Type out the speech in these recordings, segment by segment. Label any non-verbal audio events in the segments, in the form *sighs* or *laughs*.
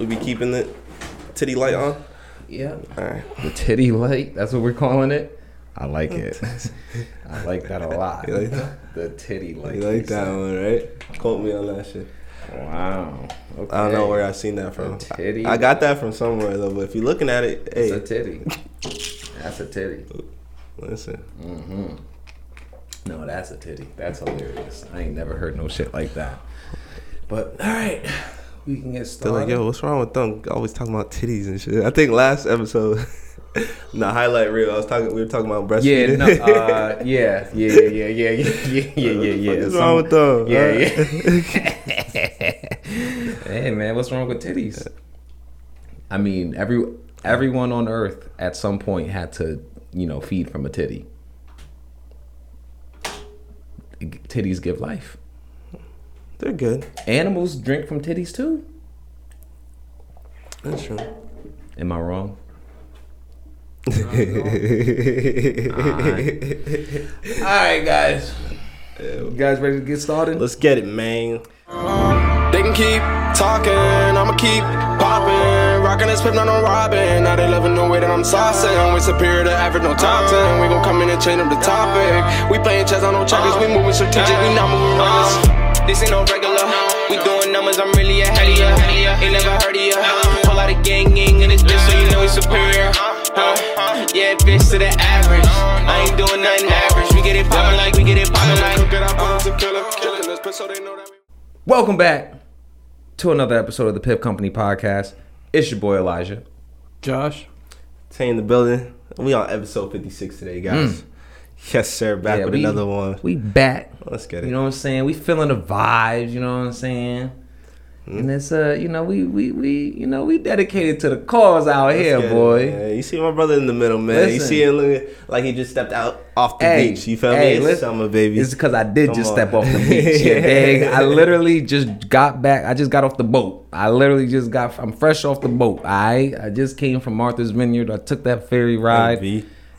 We be keeping the titty light on. Yeah. All right. The titty light. That's what we're calling it. I like it. *laughs* I like that a lot. You like that? The titty light. You like that one, right? Quote me on that shit. Wow. Okay. I don't know where I seen that from. A titty I got that from somewhere though, but if you're looking at it, It's a titty. That's a titty. listen. Mm-hmm. No, that's a titty. That's hilarious. I ain't never heard no shit like that. But all right, we can get started. They're like, yo, what's wrong with them? Always talking about titties and shit. I think last episode, *laughs* the highlight reel, I was talking. We were talking about yeah, breastfeeding. no, uh, *laughs* yeah, yeah, yeah, yeah, yeah, yeah, yeah, yeah, yeah. What's wrong with them? Yeah, yeah. *laughs* hey man, what's wrong with titties? I mean, every everyone on Earth at some point had to, you know, feed from a titty. Titties give life. They're good. Animals drink from titties too. That's true. Am I wrong? All right, guys. You guys ready to get started? Let's get it, man. They can keep talking, I'ma keep popping. Rockin' this pip, not no robbing. Now they loving the way that I'm saucing. We superior to average, no top 10. We gon' come in and change up the topic. We playing chess on no checkers, we moving strategic, we not moving reckless. This ain't no regular. We doing numbers, I'm really ahead of ya. Ain't never heard of ya. Pull out a gang gang in this bitch, so you know we superior. Huh? Yeah, bitch to the average. I ain't doing nothing average. We get it poppin' like we get it poppin' like. Cook it up, put 'em to kill it. Killing this bitch, so they know that we. Welcome back to another episode of the Piff Company Podcast. It's your boy Elijah. Josh. Tay in the building. We on episode 56 today, guys. Mm. Yes, sir. Back. Yeah, with we- another one. We back. Let's get it. You know what I'm saying? We feeling the vibes, you know what I'm saying? And it's uh, you know, we we we you know, we dedicated to the cause out Let's here, get it, boy. You see my brother in the middle, man. You Listen. see him looking like he just stepped out off the Hey, beach. You feel hey, me? It's listen, summer, baby. It's because I did Come just on. step off the *laughs* beach. Yeah? I literally just got back. I just got off the boat. I literally just got. I'm fresh off the boat. I I just came from Martha's Vineyard. I took that ferry ride.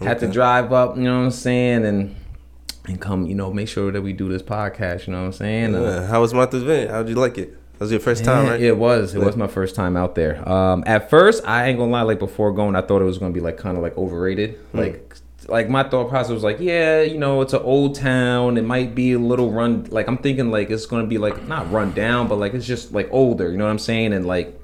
MV. Had to drive up. You know what I'm saying? And and come. You know, make sure that we do this podcast. You know what I'm saying? Uh, How was Martha's Vineyard? How'd you like it? That was your first time, yeah, right? It was. It was my first time out there. Um, at first, I ain't gonna lie. Like before going, I thought it was gonna be like kind of like overrated. Hmm. Like, like my thought process was like, yeah, you know, it's an old town. It might be a little run. Like I'm thinking like it's gonna be like not run down, but like it's just like older. You know what I'm saying? And like,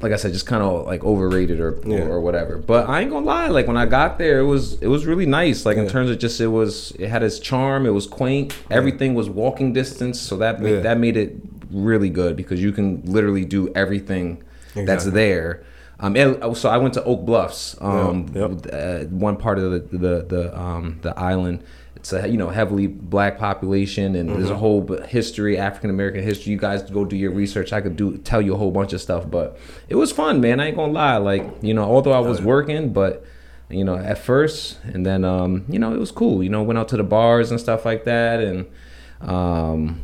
like I said, just kind of like overrated or, Yeah. or or whatever. But I ain't gonna lie. Like when I got there, it was it was really nice. Like in terms of just it was it had its charm. It was quaint. Everything was walking distance, so that made, Yeah. that made it really good because you can literally do everything that's there. Um, and, so I went to Oak Bluffs, um, Yep, Uh, one part of the the the um, the island. It's a you know heavily black population, and there's a Mm-hmm. whole history, African American history. You guys go do your research. I could do tell you a whole bunch of stuff, but it was fun, man. I ain't gonna lie. Like you know, although I was working, but you know at first, and then um, you know it was cool. You know, went out to the bars and stuff like that, and um,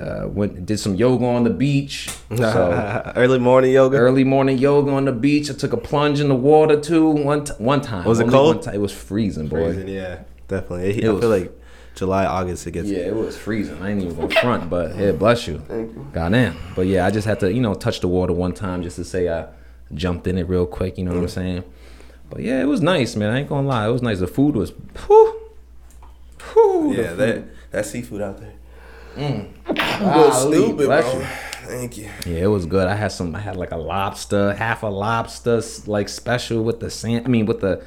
uh, went did some yoga on the beach. So *laughs* Early morning yoga. early morning yoga on the beach. I took a plunge in the water too. One t- one time. Was it cold? Ti- it was freezing, boy. Freezing, yeah, definitely. It, It I was- feel like July, August, it gets. Yeah, it was freezing. I ain't even gonna front, but yeah, mm-hmm. bless you. Thank you. God damn. But yeah, I just had to, you know, touch the water one time just to say I jumped in it real quick. You know what I'm mm-hmm. saying? But yeah, it was nice, man. I ain't gonna lie, it was nice. The food was, whew, whew, Yeah, that that seafood out there. Mm. Golly, bless you. Thank you. Yeah, it was good. I had some. I had like a lobster, half a lobster, like special with the sand. I mean, with the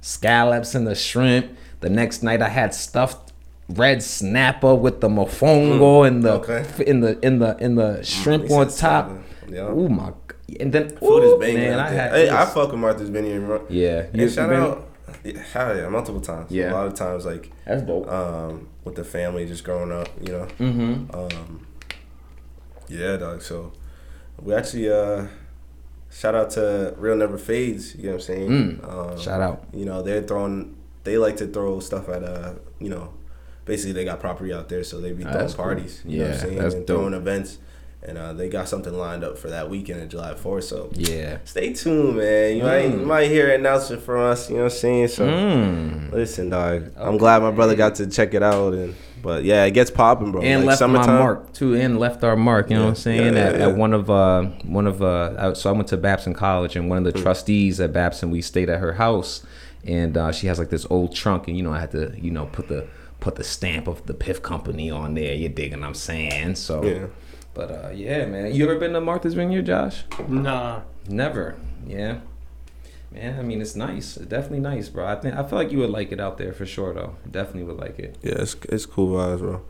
scallops and the shrimp. The next night, I had stuffed red snapper with the mofongo and the okay. in the in the in the shrimp you on top. Yeah. Oh my! And then Food ooh, is banging man, I had. Hey, I fuck with Martha's Vineyard. bro. Yeah, And you- shout been- out. Yeah, hell yeah, multiple times. Yeah. a lot of times like That's dope. um with the family just growing up, you know. mm-hmm. Um, yeah, dog. So we actually uh shout out to Real Never Fades. You know what I'm saying? Um, Mm. Shout out. You know they're throwing. They like to throw stuff at uh you know, basically they got property out there, so they be Ah, throwing cool. parties. You know what I'm Yeah, saying? that's and dope. throwing events. And uh, they got something lined up for that weekend of July 4th. So Yeah. stay tuned, man. You might you Mm. might hear an announcement from us. You know what I'm saying? So Mm. listen, dog. I'm glad my brother got to check it out and But yeah, it gets popping, bro. and like left summertime. my mark too, and left our mark. You know Yeah. what I'm saying? Yeah, at, yeah, at one of uh, one of uh, so I went to Babson College, and one of the Hmm. trustees at Babson, we stayed at her house, and uh, she has like this old trunk, and you know I had to you know put the put the stamp of the Piff Company on there. You digging? I'm saying so. Yeah. But uh, yeah, man. You ever been to Martha's Vineyard, Josh? Nah. Never. Yeah. Man, I mean it's nice. It's definitely nice, bro. I think I feel like you would like it out there for sure, though. Definitely would like it. Yeah, it's it's cool vibes, bro.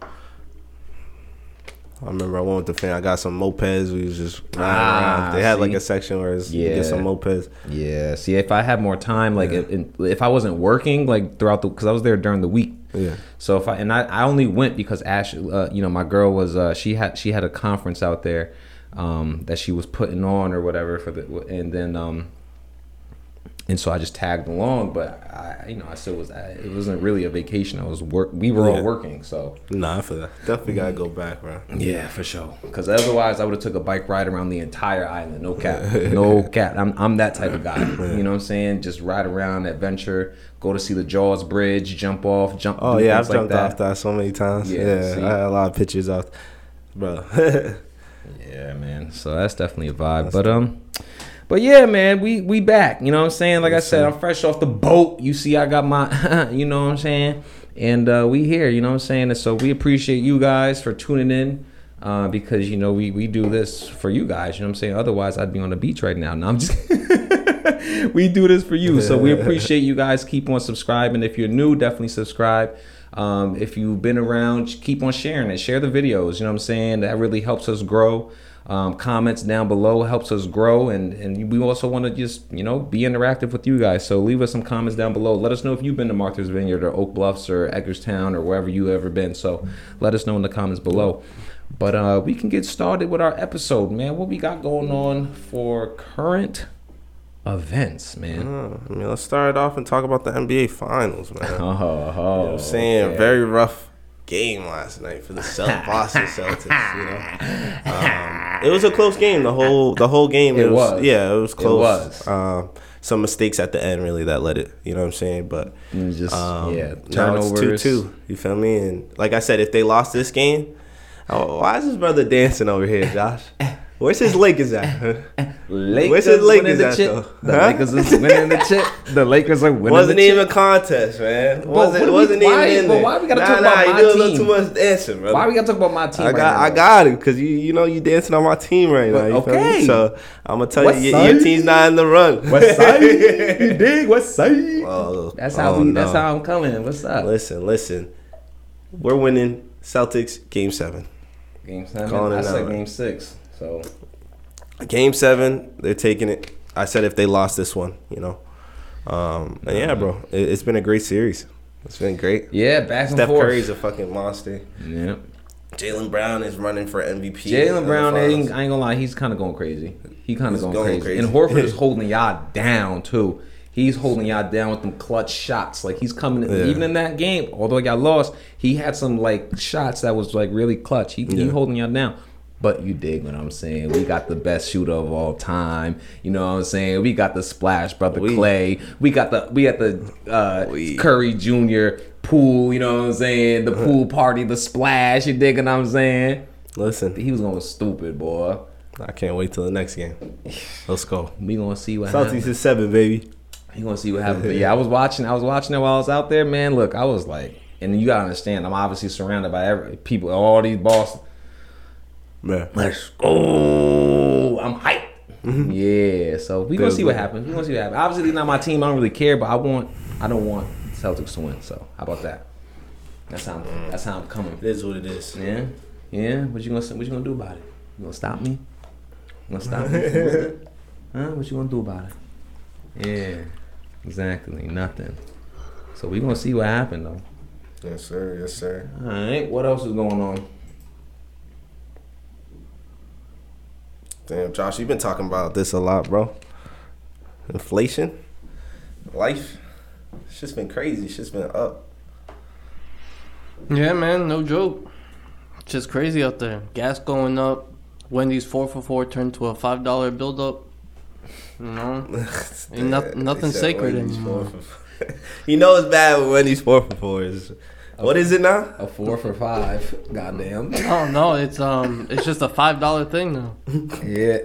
I remember I went with the fan. I got some mopeds. We was just riding Ah, around. They had like a section where it's, you Yeah. get some mopeds. Yeah. See, if I had more time, like Yeah. if, if I wasn't working, like throughout the, because I was there during the week. Yeah. So if I and I, I only went because Ash, uh, you know, my girl was uh, she had she had a conference out there um, that she was putting on or whatever for the and then um, and so I just tagged along, but I you know I still was I, it wasn't really a vacation. I was work. We were Yeah. all working, so Nah, for that. Definitely gotta go back, bro. yeah, for sure. Because otherwise, I would have took a bike ride around the entire island. No cap, *laughs* no cap. I'm I'm that type of guy. You know what I'm saying? Just ride around, adventure, go to see the Jaws Bridge, jump off, jump. Oh yeah, I've like jumped off that so many times. Yeah, Yeah, see? I had a lot of pictures off, bro. *laughs* Yeah, man. So that's definitely a vibe. but um, but yeah, man, we we back. You know what I'm saying? Like I said. I'm fresh off the boat. You see, I got my, *laughs* you know what I'm saying? And uh, we here. You know what I'm saying? And so we appreciate you guys for tuning in. Uh, because you know we, we do this for you guys, you know what I'm saying. Otherwise, I'd be on the beach right now. No, I'm just. *laughs* we do this for you, so we appreciate you guys. Keep on subscribing. If you're new, definitely subscribe. Um, if you've been around, keep on sharing it. Share the videos. You know what I'm saying. That really helps us grow. Um, comments down below helps us grow, and and we also want to just you know be interactive with you guys. So leave us some comments down below. Let us know if you've been to Martha's Vineyard or Oak Bluffs or Edgarstown or wherever you ever been. So let us know in the comments below. But uh, we can get started with our episode, man. What we got going on for current events, man? Uh, I mean, let's start it off and talk about the NBA Finals, man. *laughs* You know Oh, what I'm saying? Very rough game last night for the Boston *laughs* Celtics. You know, um, it was a close game. The whole the whole game. It was. Yeah, it was close. was. Um, some mistakes at the end really that led it. You know what I'm saying? But just um, yeah, now it's two two. You feel me? And like I said, if they lost this game, oh, why is his brother dancing over here, Josh? *laughs* Where's his Lakers at? *laughs* Lakers Where's his winning Lakers the at, chip. though? The Huh? Lakers is winning the chip. The Lakers are winning the Lake. wasn't the even a contest, man. what Wasn't do we- wasn't why- even in there. why we gotta nah, talk nah, about you my do a little too much dancing, bro. Why we gotta talk about my team? I right got now? I got it because you you know you dancing on my team right now. You okay. So I'm gonna tell West you your, your team's not in the run. West *laughs* side, you dig? West side. Oh, That's how oh, we. That's how I'm coming. What's up? Listen, listen. We're winning Celtics game seven. Game seven. Calling it I said now. game six. So Game seven, they're taking it. I said if they lost this one, you know. Um, and yeah, bro, it, it's been a great series. It's been great. yeah, back and Steph forth. Curry's a fucking monster. yeah. Jaylen Brown is running for MVP. Jaylen Brown, I ain't, I ain't gonna lie, he's kind of going crazy. He kind of going, going crazy. crazy. and Horford is *laughs* holding y'all down too. He's holding y'all down with them clutch shots. Like he's coming, Yeah. even in that game. Although y'all lost, he had some like shots that was like really clutch. He, he holding y'all down. But you dig what I'm saying? We got the best shooter of all time. You know what I'm saying? We got the splash brother We- Klay. We got the we got the uh, We- Curry Jr. Poole. You know what I'm saying? The pool *laughs* party, the splash. You dig what I'm saying? Listen, He was going stupid, boy. I can't wait till the next game. Let's go. We gonna see what Celtics happens. is seven, baby. You gonna see what happens. But *laughs* yeah, I was watching. I was watching it while I was out there, man. Look, I was like, and you gotta understand, I'm obviously surrounded by every people, all these Boston. Man. Let's go. I'm hyped. Yeah, so we gonna see what happens. We gonna see what happens. Obviously, not my team. I don't really care, but I want. I don't want Celtics to win. So how about that? That's how. I'm, that's how I'm coming. It is what it is. Yeah, yeah. What you gonna say- What you gonna do about it? You gonna stop me? You gonna stop me? *laughs* huh? What you gonna do about it? Yeah, exactly. Nothing. So we gonna see what happened though. Yes, sir. Yes, sir. All right. What else is going on? Damn, Josh, you've been talking about this a lot, bro. Inflation, life. It's just been crazy. It's just been up. Yeah, man, no joke. It's just crazy out there. Gas going up. Wendy's four for four turned to a five dollar build up. You know, *laughs* Ain't They nothing sacred Wendy's anymore. four for four. *laughs* you know it's bad when Wendy's four for four is. What is it now? A four for five. Goddamn. Oh no, it's um, it's just a five dollar thing now. Yeah.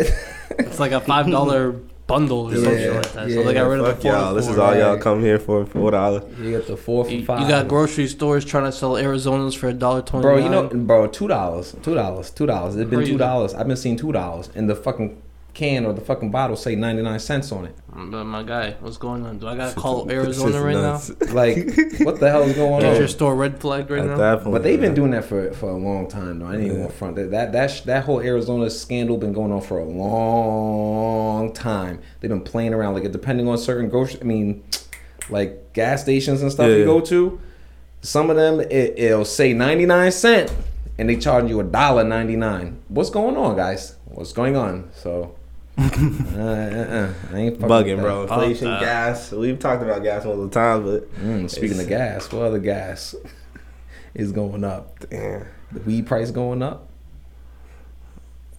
It's like a five dollar bundle or something like that. yeah. So they got rid of the Fuck four. y'all. This is four. all y'all come here for. Four dollar. you get the four for You, you got grocery stores trying to sell Arizonas for a dollar twenty. Bro, you know, bro, two dollars, two dollars, two dollars. It's been two dollars. I've been seeing two dollars, and the fucking can or the fucking bottle say ninety nine cents on it. But my guy, what's going on? Do I gotta call Arizona right now? *laughs* Like, what the hell is going on? on? your store red flagged right At now. that point, But they've been man. doing that for for a long time, though. I ain't even gonna front that that that, sh- that whole Arizona scandal been going on for a long time. They've been playing around, like depending on certain grocery. I mean, like gas stations and stuff Yeah. you go to. Some of them it, it'll say ninety nine cent, and they charge you a dollar ninety nine. What's going on, guys? What's going on? So. Uh, uh, uh, I ain't fucking with bugging, that. bro. Inflation, that. gas. We've talked about gas multiple times, but Mm, speaking of gas, what other gas *laughs* is going up? damn. The weed price going up?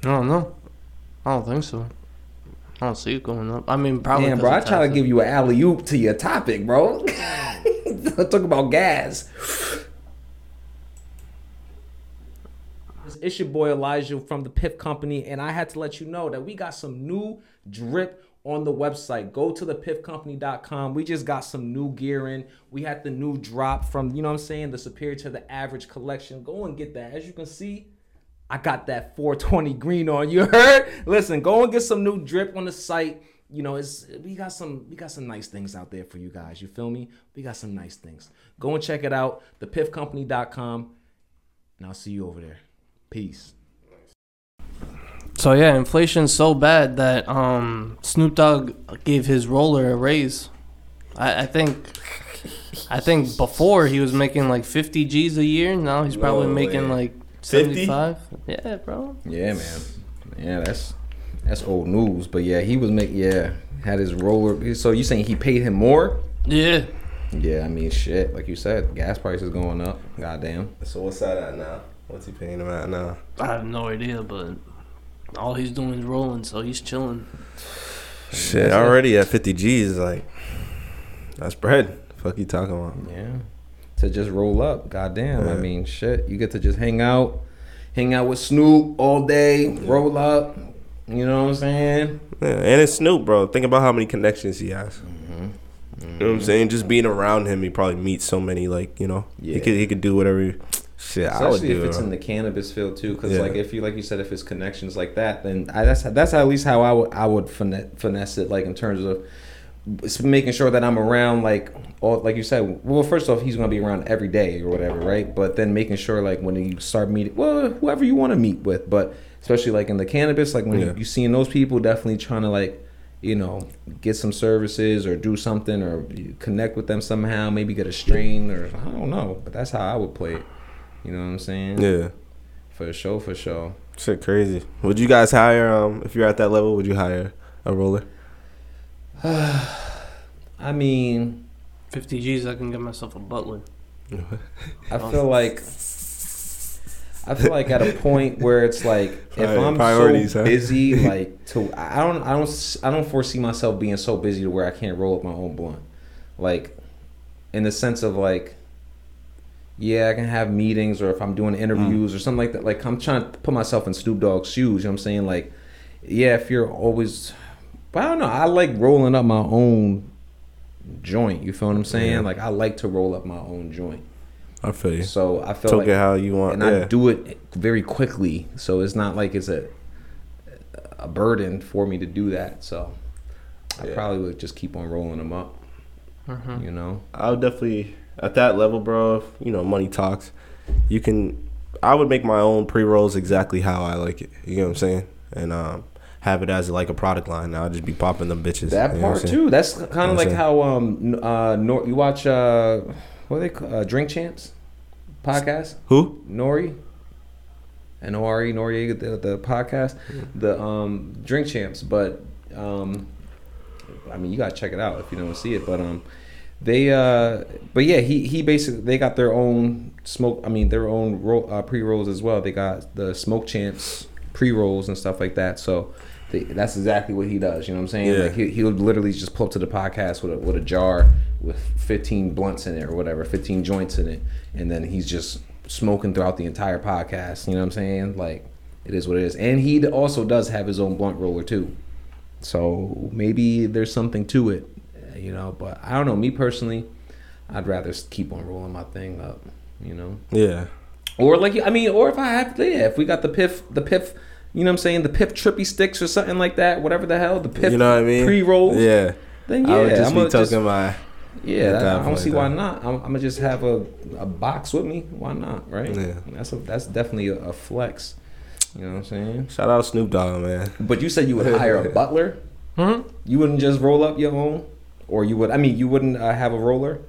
I don't know. I don't think so. I don't see it going up. I mean, probably. Damn, 'cause bro, I try to give you an alley oop to your topic, bro. *laughs* Talk about gas. It's your boy Elijah from the Piff Company, and I had to let you know that we got some new drip on the website. Go to the thepiffcompany.com. We just got some new gear in. We had the new drop from, you know I'm saying, the superior to the average collection. Go and get that. As you can see, I got that 420 green on. You heard? Listen, go and get some new drip on the site. You know, it's we got some we got some nice things out there for you guys. You feel me? We got some nice things. Go and check it out, thepiffcompany.com. And I'll see you over there. Peace. So yeah, inflation's so bad that um Snoop Dogg gave his roller a raise. I, I think I think before he was making like 50 G's a year. Now he's probably No making way. like 50? 75. Yeah, bro. Yeah, man. Yeah, that's that's old news. But yeah, he was making yeah, had his roller. So you saying he paid him more? Yeah. Yeah, I mean shit. Like you said, gas prices going up. Goddamn. So what's that at now? What's he paying him at now? I have no idea, but all he's doing is rolling, so he's chilling. Shit, already at 50 G's, like that's bread. Fuck you talking about? Yeah. To just roll up. Goddamn. I mean, shit. You get to just hang out, hang out with Snoop all day, roll up. You know what I'm saying? Yeah, and it's Snoop, bro. Think about how many connections he has. Mm-hmm. You know what I'm saying? Just being around him, he probably meets so many. Like you know, Yeah. he could he could do whatever. He, shit, I would Especially do. if it's in the cannabis field too, because Yeah. like if you like you said, if it's connections like that, then I, that's that's at least how I would I would finesse, finesse it, like in terms of making sure that I'm around, like all like you said. Well, first off, he's gonna be around every day or whatever, right? But then making sure like when you start meeting, well, whoever you want to meet with, but especially like in the cannabis, like when Yeah. you, you seeing those people, definitely trying to like you know get some services or do something or connect with them somehow, maybe get a strain or I don't know, but that's how I would play it. You know what I'm saying? yeah, For sure, for sure. shit, crazy. Would you guys hire? Um, if you're at that level, would you hire a roller? *sighs* I mean, 50 G's, I can get myself a butler. *laughs* I feel like I feel like at a point where it's like if Prior- I'm priorities, so huh? busy, *laughs* like to I don't I don't I don't foresee myself being so busy to where I can't roll up my own blunt, like in the sense of like. Yeah, I can have meetings or if I'm doing interviews or something like that. Like I'm trying to put myself in Snoop Dogg's shoes. You know what I'm saying? Like, yeah, if you're always, but I don't know. I like rolling up my own joint. You feel what I'm saying? Yeah. Like I like to roll up my own joint. I feel you. So I feel Took like it how you want. and yeah. I do it very quickly. So it's not like it's a a burden for me to do that. So I Yeah. probably would just keep on rolling them up. Mhm. You know, I'll definitely at that level, bro. You know, money talks. You can. I would make my own pre rolls exactly how I like it. You know what I'm saying? And um, have it as like a product line. I'll just be popping them bitches. that you know part too. That's kind of I'm like saying? how um uh Nor- you watch uh what are they call, uh, Drink Champs podcast. Who? Nori. N O R E Noriega the, the podcast, the um Drink Champs, but um I mean you gotta check it out if you don't see it. But um they uh but yeah he he basically they got their own smoke I mean their own roll, uh, pre rolls as well. They got the Smoke Champs pre rolls and stuff like that. So they, that's exactly what he does. You know what I'm saying? Yeah. Like he, he'll literally just pull up to the podcast with a, with a jar with 15 blunts in it or whatever, 15 joints in it, and then he's just smoking throughout the entire podcast. You know what I'm saying? Like it is what it is. And he also does have his own blunt roller too. So maybe there's something to it, you know. But I don't know. Me personally, I'd rather keep on rolling my thing up. You know. Yeah. Or like I mean, or if I have yeah, if we got the piff, the piff, you know what I'm saying, the piff trippy sticks or something like that, whatever the hell, the piff you know what I mean? pre rolls. Yeah. Then yeah, I would just I'ma be talking my. yeah, that- that I don't point, see why not. I'm, I'm gonna just have a, a box with me. Why not? Right? Yeah. That's a, that's definitely a, a flex. You know what I'm saying? Shout out to Snoop Dogg, man. But you said you would hire a *laughs* butler. Hmm? You wouldn't just roll up your own, or you would. I mean, you wouldn't uh, have a roller.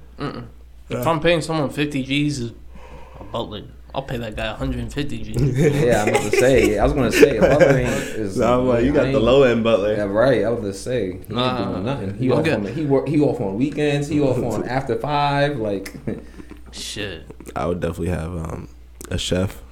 If I'm paying someone 50 G's, a butler, I'll pay that guy 150 G's. *laughs* Yeah, I'm about to say. I was gonna say *laughs* butler ain't. Is, No, I'm like, you got the low end butler. Yeah, right. I was gonna say he Nah, ain't doing nothing. He you off on he work he off on weekends. He off on *laughs* after five. Like Shit. I would definitely have um, a chef.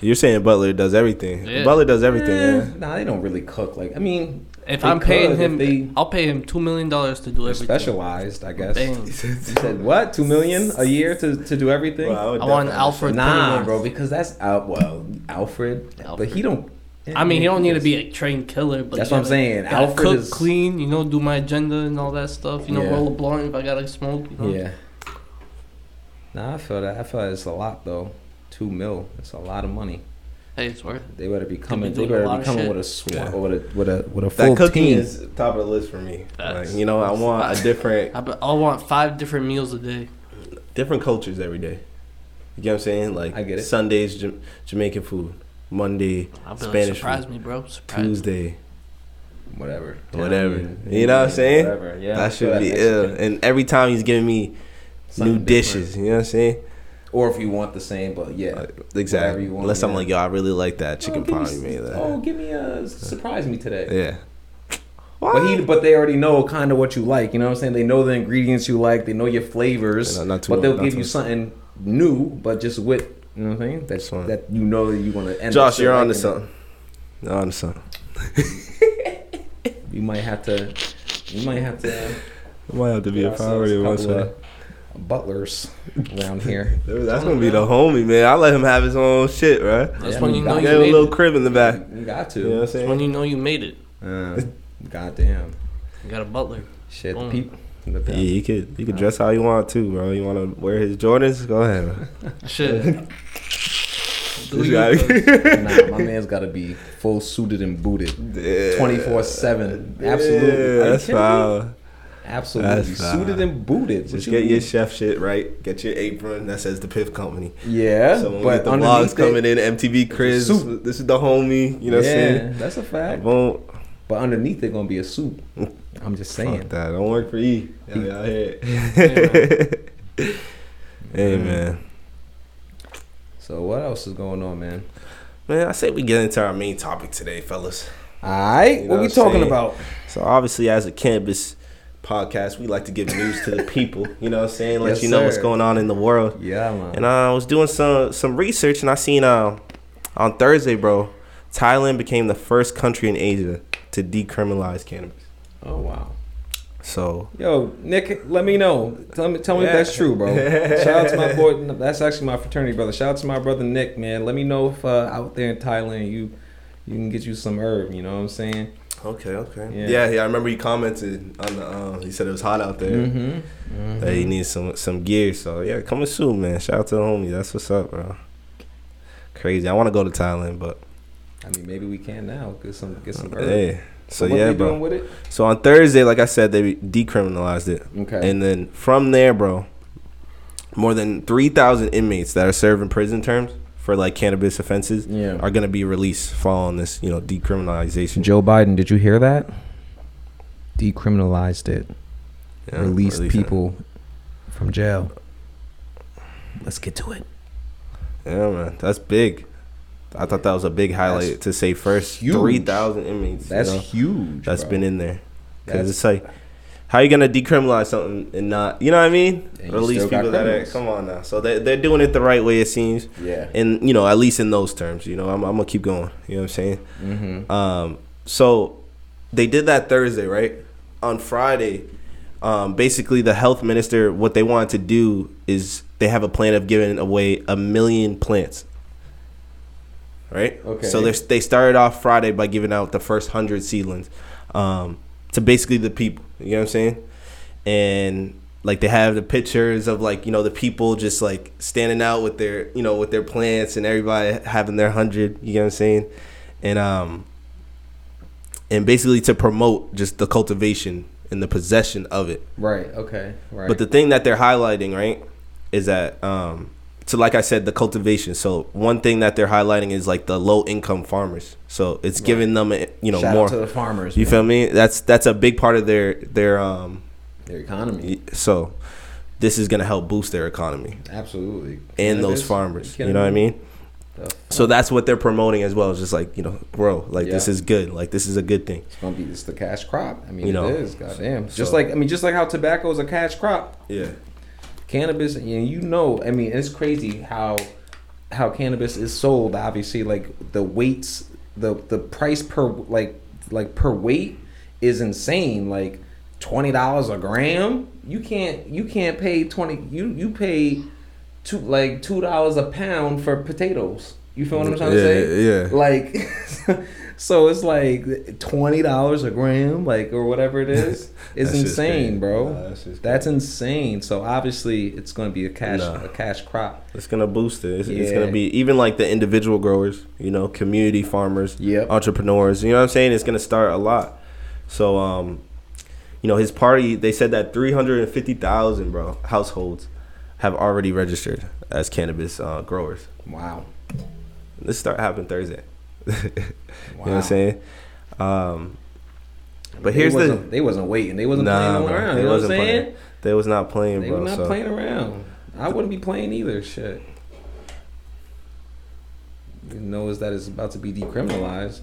You're saying Butler does everything. Yeah. Butler does everything, Eh, yeah. Nah, they don't really cook. Like I mean, If They I'm paying could if him, they- I'll pay him $2 million to do everything. specialized. I guess. Bam. You *laughs* said what? Two million a year to, to do everything? Well, would I want definitely have a Alfred nah, Pennyworth. bro. Because that's out. Well, Alfred, but he don't. I mean, he don't need to be a trained killer, but That's you what I'm saying. gotta Alfred cook, is- clean, you know, do my agenda and all that stuff. You know, Yeah. roll a blunt if I gotta smoke. You know? Yeah. Nah, I feel that. I feel that it's a lot though. Two mil. It's a lot of money. Hey, it's worth it. They better be coming. They doing better be coming with a sw- Yeah. with a with a with a full That cooking team. is top of the list for me. Like, you know, I want a different I, be- I want five different meals a day. different cultures every day. You get what I'm saying? Like I get it. Sundays Jam- Jamaican food, Monday I'll be like, Spanish surprise food, me, bro. Surprise me. Tuesday whatever. Whatever. Italian, You know what I'm Indian, saying? Whatever. Yeah. that should be ill. And every time he's giving me Something new different. dishes. You know what I'm saying? Or if you want the same, but yeah. Whatever exactly. you want, Unless I'm like, yo, I really like that chicken oh, parm you made. That. Oh, give me a surprise me today. Yeah. But he, but they already know kind of what you like. You know what I'm saying? They know the ingredients you like. They know your flavors. Yeah, not too- but they'll give you something new, but just with you know what I'm saying? That's Fine. that you know that you want to end. Josh, you're on to something. You're on to something. *laughs* You might have to. You might have to. uh, It might have to be a priority a one couple day. of butlers around here. *laughs* That's gonna be the homie, man. I let him have his own shit, right? That's Yeah, when I you mean, know got- you Get a little it. crib in the back. You got to. You know what That's when you know you made it. Uh, *laughs* goddamn. You got a butler. Shit. Boom. Peep. Yeah, you could you could dress how you want to, bro. You want to wear his Jordans? Go ahead. man. *laughs* Shit. Do Just you, gotta- cuz. nah, my man's got to be full suited and booted. 24/7. Absolutely. Yeah, that's kidding me? foul. Absolutely. Foul. Uh, Suited and booted. Just you get your chef shit right. Get your apron that says the Piff Company. Yeah, So when we get the vlogs coming in, MTV Chris, It's a suit. this is the homie. You know what I'm saying? that's a fact. But underneath it gonna be a suit. I'm just saying. fuck that. Don't work for E. *laughs* Yeah, E. y'all hear it. hey man, So what else is going on, man? man. I say we get into our main topic today, fellas. All right, You know what we what I'm talking saying? about? So obviously, as a cannabis podcast, we like to give news to the *laughs* people. You know what I'm saying? Let Yes, you know what's going on in the world. Yeah, man. And uh, I was doing some some research, and I seen uh, on Thursday, bro, Thailand became the first country in Asia to decriminalize cannabis. oh wow. So Yo, Nick, let me know. Tell me, tell me Yeah. if that's true, bro. *laughs* Shout out to my boy. That's actually my fraternity brother. Shout out to my brother Nick, man. Let me know if uh, out there in Thailand you you can get you some herb. You know what I'm saying? Okay, okay, Yeah. yeah, yeah. I remember he commented on the. Uh, he said it was hot out there. Mm-hmm. That he needs some some gear. So yeah, coming soon, man. Shout out to the homie. That's what's up, bro. Crazy. I want to go to Thailand, but I mean, maybe we can now get some get some herb. hey. So, what yeah, bro. doing with it? So on Thursday, like I said, they decriminalized it. Okay. And then from there, bro, more than 3,000 inmates that are serving prison terms for like cannabis offenses Yeah. are going to be released following this, you know, decriminalization. Joe Biden, did you hear that? Decriminalized it. Yeah, released it. people from jail. Let's get to it. Yeah, man. That's big. I thought that was a big highlight That's to say first. huge. 3,000 inmates. That's you know, huge. that's bro. been in there. Because it's like, how you going to decriminalize something and not, you know what I mean? You Release people that are, come on now. So they, they're doing it the right way, it seems. Yeah. And, you know, at least in those terms, you know, I'm, I'm going to keep going. You know what I'm saying? Mm-hmm. Um, so they did that Thursday, right? On Friday, um, basically the health minister, what they wanted to do is they have a plan of giving away a million plants. Right. Okay. So they they started off Friday by giving out the first hundred seedlings, um, to basically the people. You know what I'm saying? And like they have the pictures of like you know the people just like standing out with their you know with their plants and everybody having their hundred. You know what I'm saying? And um, and basically to promote just the cultivation and the possession of it. Right. Okay. Right. But the thing that they're highlighting, right, is that um so like I said, the cultivation. So one thing that they're highlighting is like the low income farmers. So it's giving them a, you know Shout more to the farmers. you man. feel me? That's that's a big part of their their um their economy? so this is gonna help boost their economy Absolutely. and those farmers. you know what I mean? So that's what they're promoting as well. It's just like, you know, grow. Like this is good. Like this is a good thing. It's gonna be this the cash crop. I mean, You know, it is. Goddamn. so- just like I mean, just like how tobacco is a cash crop. Yeah. Cannabis and you know i mean it's crazy how how cannabis is sold obviously like the weights the the price per like like per weight is insane like $20 a gram? You can't you can't pay 20 you you pay two like two dollars a pound for potatoes. You feel what i'm trying to Yeah, say? yeah. like *laughs* so it's like twenty dollars a gram like or whatever it *laughs* is it's insane bro Nah, that's that's insane. So obviously, it's going to be a cash Nah. a cash crop. It's gonna boost it. It's, it's gonna be even like the individual growers, you know, community farmers, Yep. entrepreneurs. You know what I'm saying? It's gonna start a lot. So, um, you know, his party. They said that 350,000 bro households have already registered as cannabis uh, growers. Wow. This start happening Thursday. You know what I'm saying? Um, but They here's the wasn't- they wasn't waiting. They wasn't Nah, playing around. They You know what I'm wasn't saying? playing. they was not playing, They bro. were not so. playing around. I wouldn't be playing either. Shit. You know is that it's about to be decriminalized.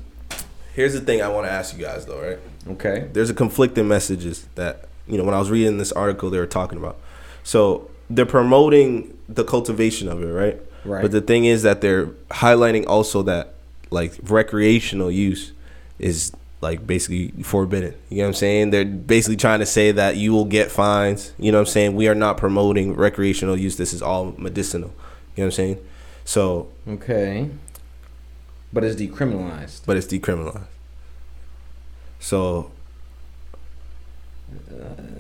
Here's the thing I want to ask you guys though, right? Okay. there's a conflicting messages that you know when I was reading this article they were talking about. So they're promoting the cultivation of it, right? Right. But the thing is that they're highlighting also that like recreational use is like basically forbidden. You know what I'm saying? They're basically trying to say that you will get fines. You know what I'm saying? We are not promoting recreational use. This is all medicinal. You know what I'm saying? So, Okay. But it's decriminalized. but it's decriminalized. So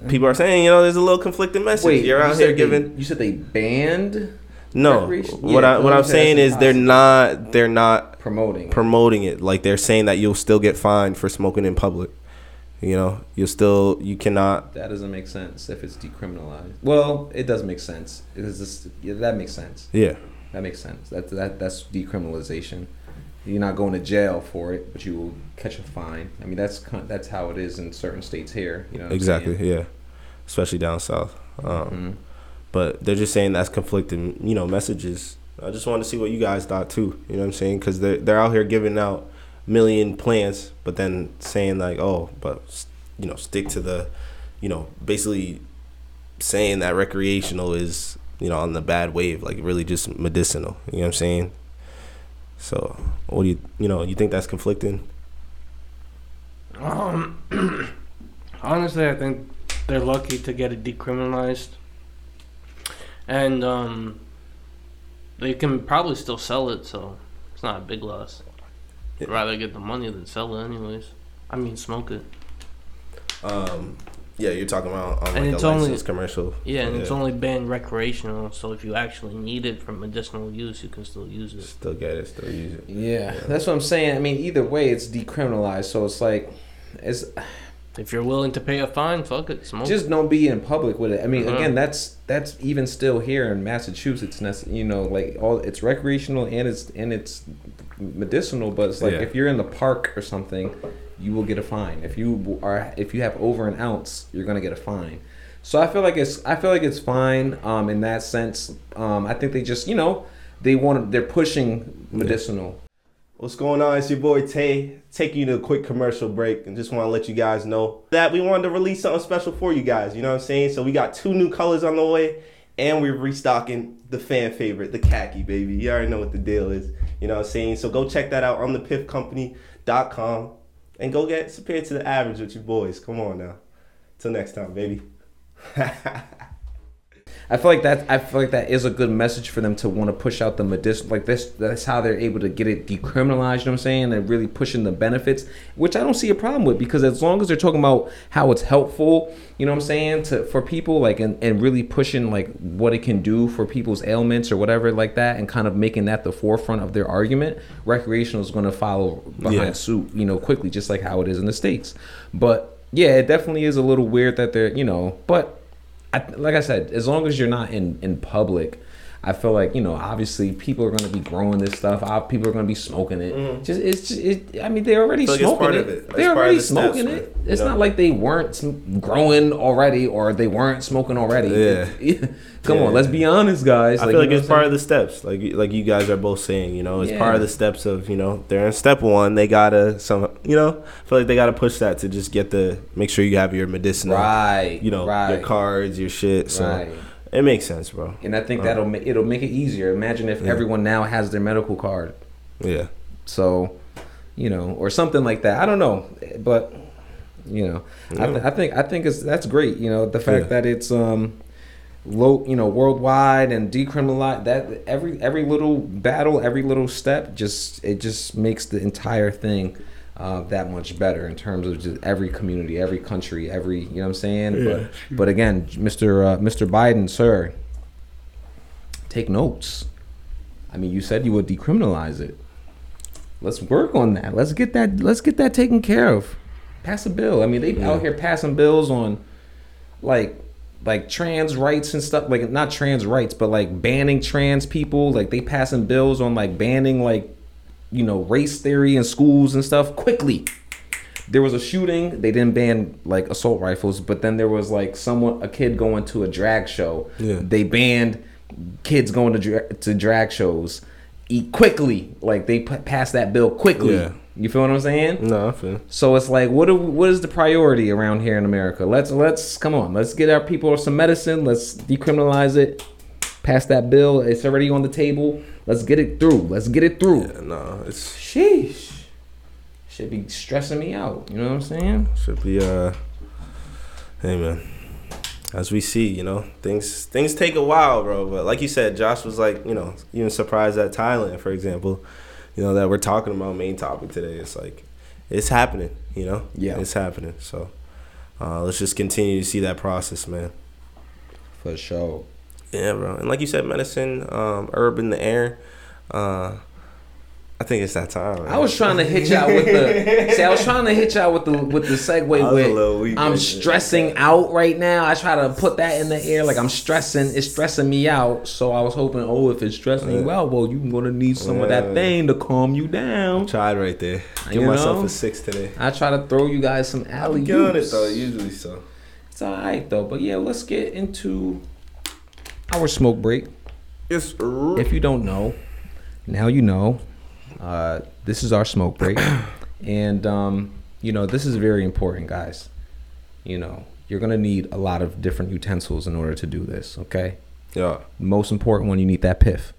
people are saying, you know, there's a little conflicting message. Wait, You're out said here they- giving You said they banned no. recreation- What yeah, I what I'm saying is they're not they're not promoting. it. promoting it. Like they're saying that you'll still get fined for smoking in public. You know, you'll still you cannot. That doesn't make sense if it's decriminalized. Well, it does make sense. It is just, yeah, that makes sense. Yeah, That makes sense. That that that's decriminalization. You're not going to jail for it, but you will catch a fine. I mean, that's kind that's how it is in certain states here. You know exactly. Yeah, especially down south. Um, Mhm. But they're just saying that's conflicting, you know, messages. I just wanted to see what you guys thought too. You know what I'm saying? Because they're they're out here giving out million plants, but then saying like, oh, but you know, stick to the, you know, basically saying that recreational is you know on the bad wave, like really just medicinal. You know what I'm saying? So, what do you you know you think that's conflicting? Um, *clears throat* honestly, I think they're lucky to get it decriminalized, and um, they can probably still sell it, so it's not a big loss. I'd rather get the money than sell it, anyways. I mean, smoke it. Um, yeah, you're talking about on And like it's a only- commercial. Yeah, and it's only banned recreational, so if you actually need it for medicinal use, you can still use it. still get it, still use it. Yeah, that's what I'm saying. I mean, either way, it's decriminalized. So it's like, it's If you're willing to pay a fine, fuck it, smoke. just don't be in public with it. I mean, Mhm. again, that's that's even still here in Massachusetts. nec- You know, like all it's recreational and it's and it's medicinal. But it's like Yeah. if you're in the park or something, you will get a fine. If you are if you have over an ounce, you're gonna get a fine. So I feel like it's I feel like it's fine um, in that sense. Um, I think they just you know they want they're pushing medicinal. What's going on? It's your boy Tay. Taking you to a quick commercial break and just want to let you guys know that we wanted to release something special for you guys. You know what I'm saying? So we got two new colors on the way and we're restocking the fan favorite, the khaki, baby. You already know what the deal is. You know what I'm saying? So go check that out on thepiffcompany.com. and go get superior to the average with your boys. Come on now. Till next time, baby. *laughs* I feel like that. I feel like that is a good message for them to want to push out the medicinal. Like this, that's how they're able to get it decriminalized. You know what I'm saying? And really pushing the benefits, which I don't see a problem with because as long as they're talking about how it's helpful, you know what I'm saying, to for people like and, and really pushing like what it can do for people's ailments or whatever like that, and kind of making that the forefront of their argument. Recreational is going to follow behind Yeah. suit, you know, quickly, just like how it is in the states. But yeah, it definitely is a little weird that they're, you know, but I, like I said, as long as you're not in in public, I feel like you know, obviously people are going to be growing this stuff. People are going to be smoking it. Just it's just, it, I mean, they're already Mm-hmm. like smoking it. They're already the smoking it. It's know? not like they weren't growing already or they weren't smoking already. Yeah. *laughs* Come Yeah. on, let's be honest, guys. I feel like it's part of the steps, like you- like you guys are both saying. You know, it's part of the steps of you know they're in step one. They gotta some you know I feel like they gotta push that to just get the make sure you have your medicinal, Right, You know, right. your cards, your shit. So Right. It makes sense, bro. And I think Uh, that'll ma- it'll make it easier. Imagine if Yeah. everyone now has their medical card. Yeah, So, you know, or something like that. I don't know, but you know, I, th- I think I think it's that's great. You know, the fact Yeah. that it's um low, you know, worldwide and decriminalized. That every every little battle, every little step, just it just makes the entire thing. Uh, that much better in terms of just every community, every country, every you know what I'm saying. But but again, Mr. Uh, Mr. Biden, sir, take notes. I mean, you said you would decriminalize it. Let's work on that. Let's get that. Let's get that taken care of. Pass a bill. I mean, they out here passing bills on, like, like trans rights and stuff. Like not trans rights, but like banning trans people. Like they passing bills on like banning like, you know, race theory in schools and stuff quickly. There was a shooting. They didn't ban like assault rifles, but then there was like someone, a kid going to a drag show. Yeah. They banned kids going to dra- to drag shows. Eat quickly, like they p- passed that bill quickly. Yeah. You feel what I'm saying? no, I feel. So it's like, what what is the priority around here in America? Let's let's come on, let's get our people some medicine. Let's decriminalize it. Pass that bill. It's already on the table. Let's get it through. Let's get it through. Yeah, no, it's Sheesh. Should be stressing me out. You know what I'm saying? should be uh. Hey man, as we see, you know things things take a while, bro. But like you said, Josh was like, you know, even surprised at Thailand, for example. You know that we're talking about main topic today. It's like it's happening. You know, Yeah. it's happening. So uh, let's just continue to see that process, man. For sure. Yeah, bro. And like you said, medicine, um, herb in the air. Uh, I think it's that time. Man. I was trying to hit y'all with the. *laughs* See, I was trying to hit y'all with the with the segue I was a with. little weak I'm right there. stressing out right now. I try to put that in the air like I'm stressing. It's stressing me out. So I was hoping, oh, if it's stressing you out, well, you're gonna need some of that thing to calm you down. tried right there. Give You myself know? a six today. I try to throw you guys some alley I'm it though. Usually so. It's all right though. But yeah, let's get into our smoke break. Yes. If you don't know, now you know. Uh, this is our smoke break, *coughs* and um, you know this is very important, guys. You know you're gonna need a lot of different utensils in order to do this. Okay, Yeah. most important one you need that piff.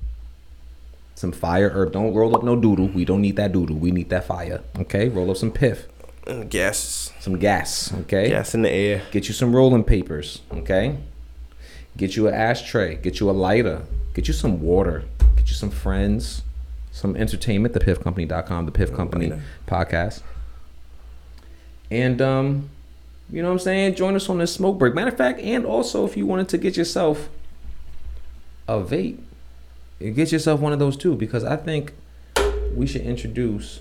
Some fire herb. Don't roll up no doodle. We don't need that doodle. We need that fire. Okay, roll up some piff, And gas. some gas. Okay, Gas in the air. Get you some rolling papers, okay? Get you an ashtray, get you a lighter, get you some water, get you some friends, some entertainment, thepiffcompany.com, the Piff Company podcast. And um, you know what I'm saying? Join us on this smoke break. Matter of fact, and also if you wanted to get yourself a vape, get yourself one of those too, because I think we should introduce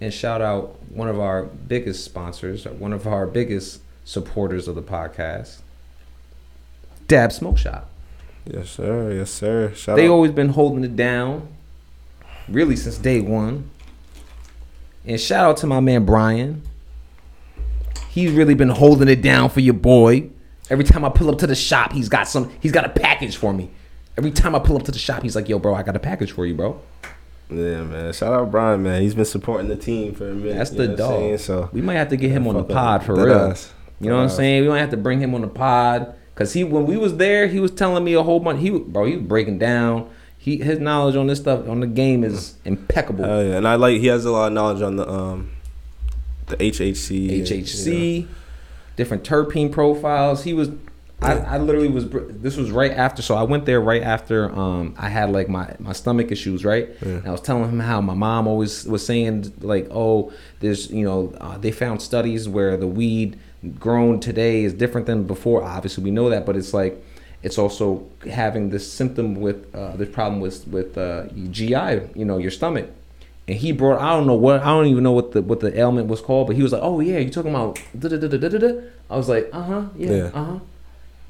and shout out one of our biggest sponsors, one of our biggest supporters of the podcast, Dab Smoke Shop. Yes, sir. Yes, sir. Shout They out. always been holding it down, really since day one. And shout out to my man Brian. He's really been holding it down for your boy. Every time I pull up to the shop, he's got some. He's got a package for me. Every time I pull up to the shop, he's like, "Yo, bro, I got a package for you, bro." Yeah, man. Shout out Brian, man. He's been supporting the team for a minute. That's the know what I'm saying? dog. So We might have to get him on the pod for real. ass. You know what I'm saying? We might have to bring him on the pod because he when we was there, he was telling me a whole bunch. He bro, he was breaking down. He his knowledge on this stuff on the game is impeccable. Hell yeah, and I like he has a lot of knowledge on the um the HHC. HHC, different terpene profiles. He was, I, I literally was. This was right after, so I went there right after. Um, I had like my my stomach issues, right? And I was telling him how my mom always was saying like, oh, there's you know uh, they found studies where the weed grown today is different than before. Obviously, we know that, but it's like. It's also having this symptom with uh, this problem with with uh, GI, you know, your stomach and he brought I don't know what I don't even know what the what the ailment was called, but he was like, "Oh yeah, you talking about da da da da da da?" I was like, "Uh huh, yeah, Yeah. uh huh."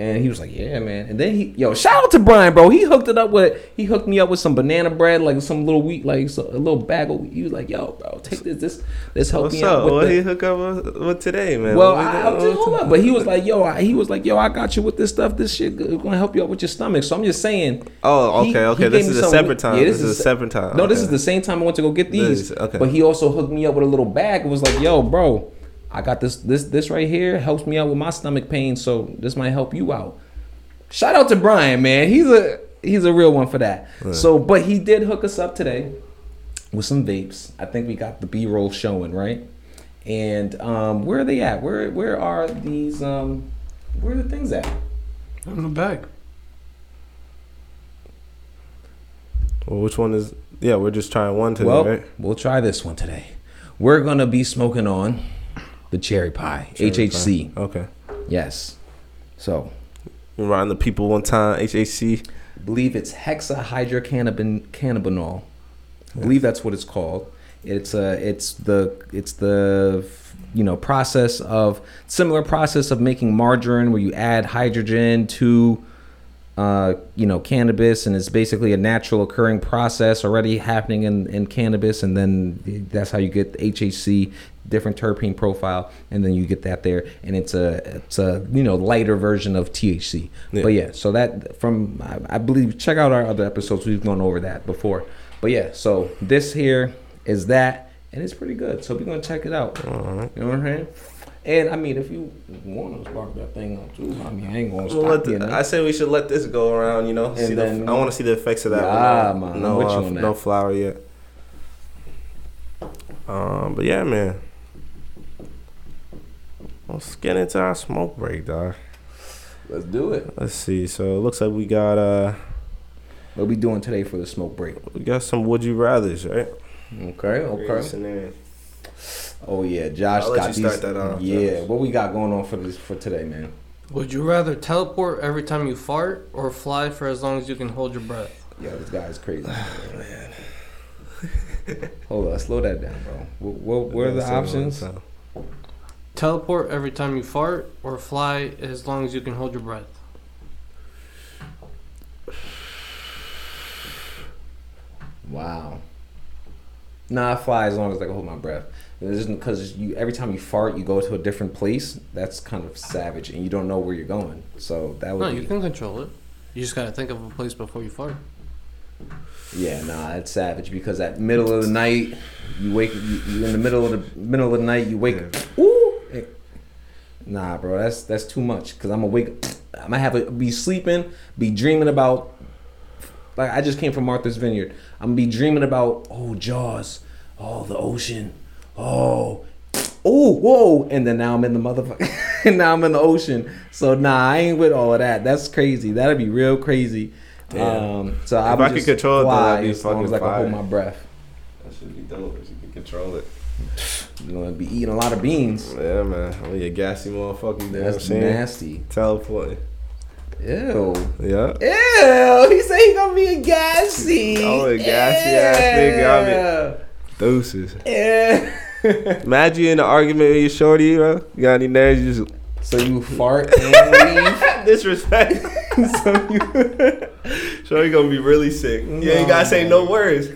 And he was like, "Yeah, man." And then he, yo, shout out to Brian, bro. He hooked it up with he hooked me up with some banana bread, like some little wheat, like so, a little bag of. Wheat. He was like, "Yo, bro, take this. This this help What's me out up? with What the- he hook up with, with today, man? well, I, I just, hold up. But he was like, yo, I, he was like, yo, I got you with this stuff. This shit gonna help you out with your stomach. So I'm just saying. Oh, he- okay, okay. he This is a separate time. Yeah, this, is a se- separate time. No, this is the same time I went to go get these. This- okay. But he also hooked me up with a little bag. It was like, yo, bro, I got this. This this right here helps me out with my stomach pain. So this might help you out. Shout out to Brian, man. He's a he's a real one for that. So, but he did hook us up today with some vapes. I think we got the B roll showing right. And um, where are they at? Where where are these? Um, where are the things at? In the bag. Well, which one is? Yeah, we're just trying one today, well, right? we'll try this one today. We're gonna be smoking on the cherry pie, HHC. Okay. Yes. So, Remind the people one time. HHC. Believe it's hexahydrocannabin cannabinol. I believe that's what it's called. It's uh it's the it's the you know process of similar process of making margarine where you add hydrogen to uh, you know cannabis and it's basically a natural occurring process already happening in, in cannabis and then that's how you get the HHC different terpene profile and then you get that there and it's a it's a you know lighter version of THC Yeah. but yeah so that from I, I believe check out our other episodes we've gone over that before but yeah so this here is that and it's pretty good so we're gonna check it out All right. you know what I'm saying and I mean if you want to spark that thing up too I mean I ain't gonna We'll stop you know? I say we should let this go around. You know, And see then- the, I want to see the effects of that. One. man, No, uh, no flower yet. Um, but yeah, man. Let's get into our smoke break, dog. let's do it Let's see. So it looks like we got uh what we doing today for the smoke break we got some would you rather's, right? okay okay. in. Oh yeah, Josh I'll let got you these. start that off, yeah, Josh. what we got going on for this for today, man? Would you rather teleport every time you fart or fly for as long as you can hold your breath? Yo, this guy is crazy. *sighs* man. Hold on, slow that down, bro. What, what, what are the Say it options? Time. Teleport every time you fart or fly as long as you can hold your breath? Wow. Nah, I fly as long as I can hold my breath. Because you every time you fart, you go to a different place. That's kind of savage, and you don't know where you're going. So that would No, be. you can control it. You just gotta think of a place before you fart. Yeah, nah, that's savage because at middle of the night, you wake you, you in the middle of the middle of the night, you wake. Ooh, eh. Nah, bro, that's that's too much. Cause I'm gonna wake. I'm gonna have to be sleeping, be dreaming about. Like I just came from Martha's Vineyard. I'm gonna be dreaming about oh Jaws, oh the ocean, oh. Oh, whoa! And then now I'm in the motherfucker. *laughs* and now I'm in the ocean. So nah, I ain't with all of that. That's crazy. That'd be real crazy. Damn. Um, so I If would I could just control it, though, that'd be as long as I fucking can hold fire. my breath. That should be dope if you can control it. You're gonna be eating a lot of beans. Yeah, man. Oh, you gassy motherfucker. You know I'm That's nasty. Teleporting. Ew. Yeah. Ew. He said he gonna be a gassy. Oh, a gassy ass nigga, Deuces. Yeah. *laughs* Imagine you in an argument with your shorty, bro. You got any nerves? You just So you *laughs* fart and leave. disrespect. *laughs* so you. Shorty gonna be really sick. Yeah, you ain't gotta say no oh words.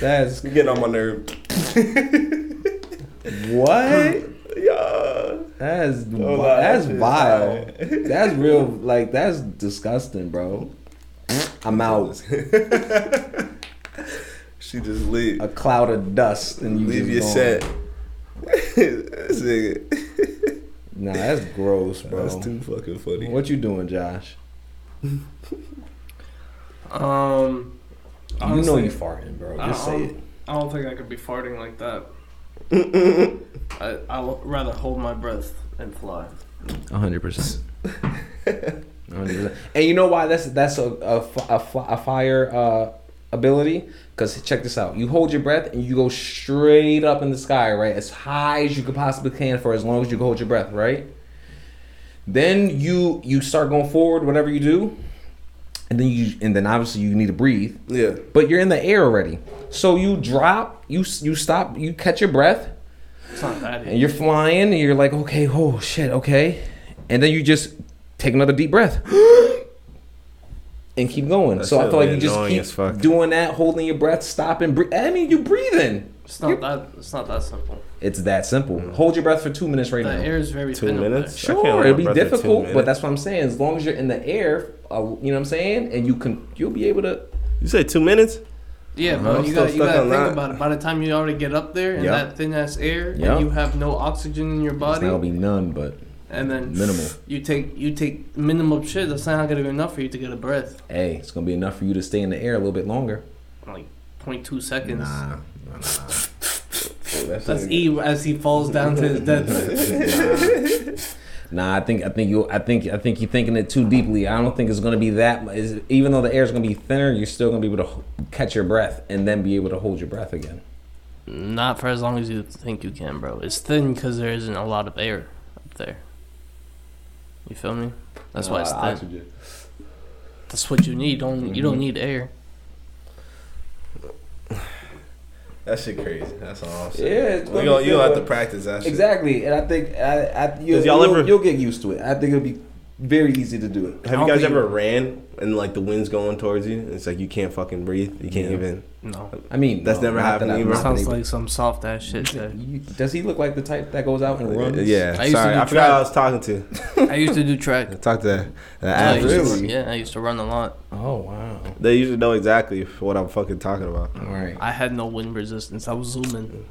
That's you getting on my nerve. *laughs* what? Yeah. That's Oh, nah, that's vile. fire. That's real. Like that's disgusting, bro. *laughs* I'm out. *laughs* she just leave. A cloud of dust and you Leave just your gone. set. This nigga. Nah, that's gross, bro. That's too fucking funny. What you doing, Josh? Um, you know honestly, you farting, bro. I Just say don't- it. I don't think I could be farting like that. *laughs* I I would rather hold my breath and fly. *laughs* hundred percent. And you know why that's that's a a, a, a fire uh, ability? Because check this out: you hold your breath and you go straight up in the sky, right, as high as you could possibly can for as long as you can hold your breath, right. Then you you start going forward, whatever you do, and then you and then obviously you need to breathe. Yeah. But you're in the air already, so you drop, you you stop, you catch your breath, It's not that and you're flying and you're like okay oh shit okay. And then you just take another deep breath. *gasps* And keep going. That so i shit feel like you just keep doing that holding your breath stopping breathe i mean you're breathing. It's not that. It's not that simple. it's that simple. Hold your breath for two minutes right The now. air is very Two thin up minutes? there. I can't sure it'll be breath for two difficult but that's what i'm saying. As long as you're in the air uh, you know what i'm saying? And you can you'll be able to You said two minutes? Yeah, I'm but you got you got to think that. about it. By the time you already get up there in Yep. that thin ass air, Yep. and you have no oxygen in your body, that'll be none but and then minimal you take you take minimum shit. That's not gonna be enough for you to get a breath. hey it's gonna be enough for you to stay in the air a little bit longer Like 0.2 seconds. nah, *laughs* That's E as he falls down to his death. *laughs* Nah, I think I think you I think I think you're thinking it too deeply. I don't think it's gonna be that. Even though the air is gonna be thinner, you're still gonna be able to catch your breath and then be able to hold your breath again. Not for as long as you think you can, bro. It's thin because there isn't a lot of air up there. You feel me? That's why it's thin. That's what you need. Don't you don't mm-hmm. need air. That shit crazy. That's all I'm Yeah, saying. it's you gonna gonna, you gonna have to practice that shit. Exactly, and I think I, I you, y'all you'll, ever- you'll get used to it. I think it'll be very easy to do it. Have I you guys think- ever ran and like the wind's going towards you? It's like you can't fucking breathe. You can't Yeah. even. No. I mean, That's never not happened that I've either. Sounds able- like some soft ass shit. That You- Does he look like the type that goes out and runs? Yeah. I used to Sorry, I forgot who I was talking to. I used to do track. *laughs* Talk to that. the I athletes. used to- yeah, I used to run a lot. Oh wow. They usually know exactly what I'm fucking talking about. All right. I had no wind resistance. I was zooming.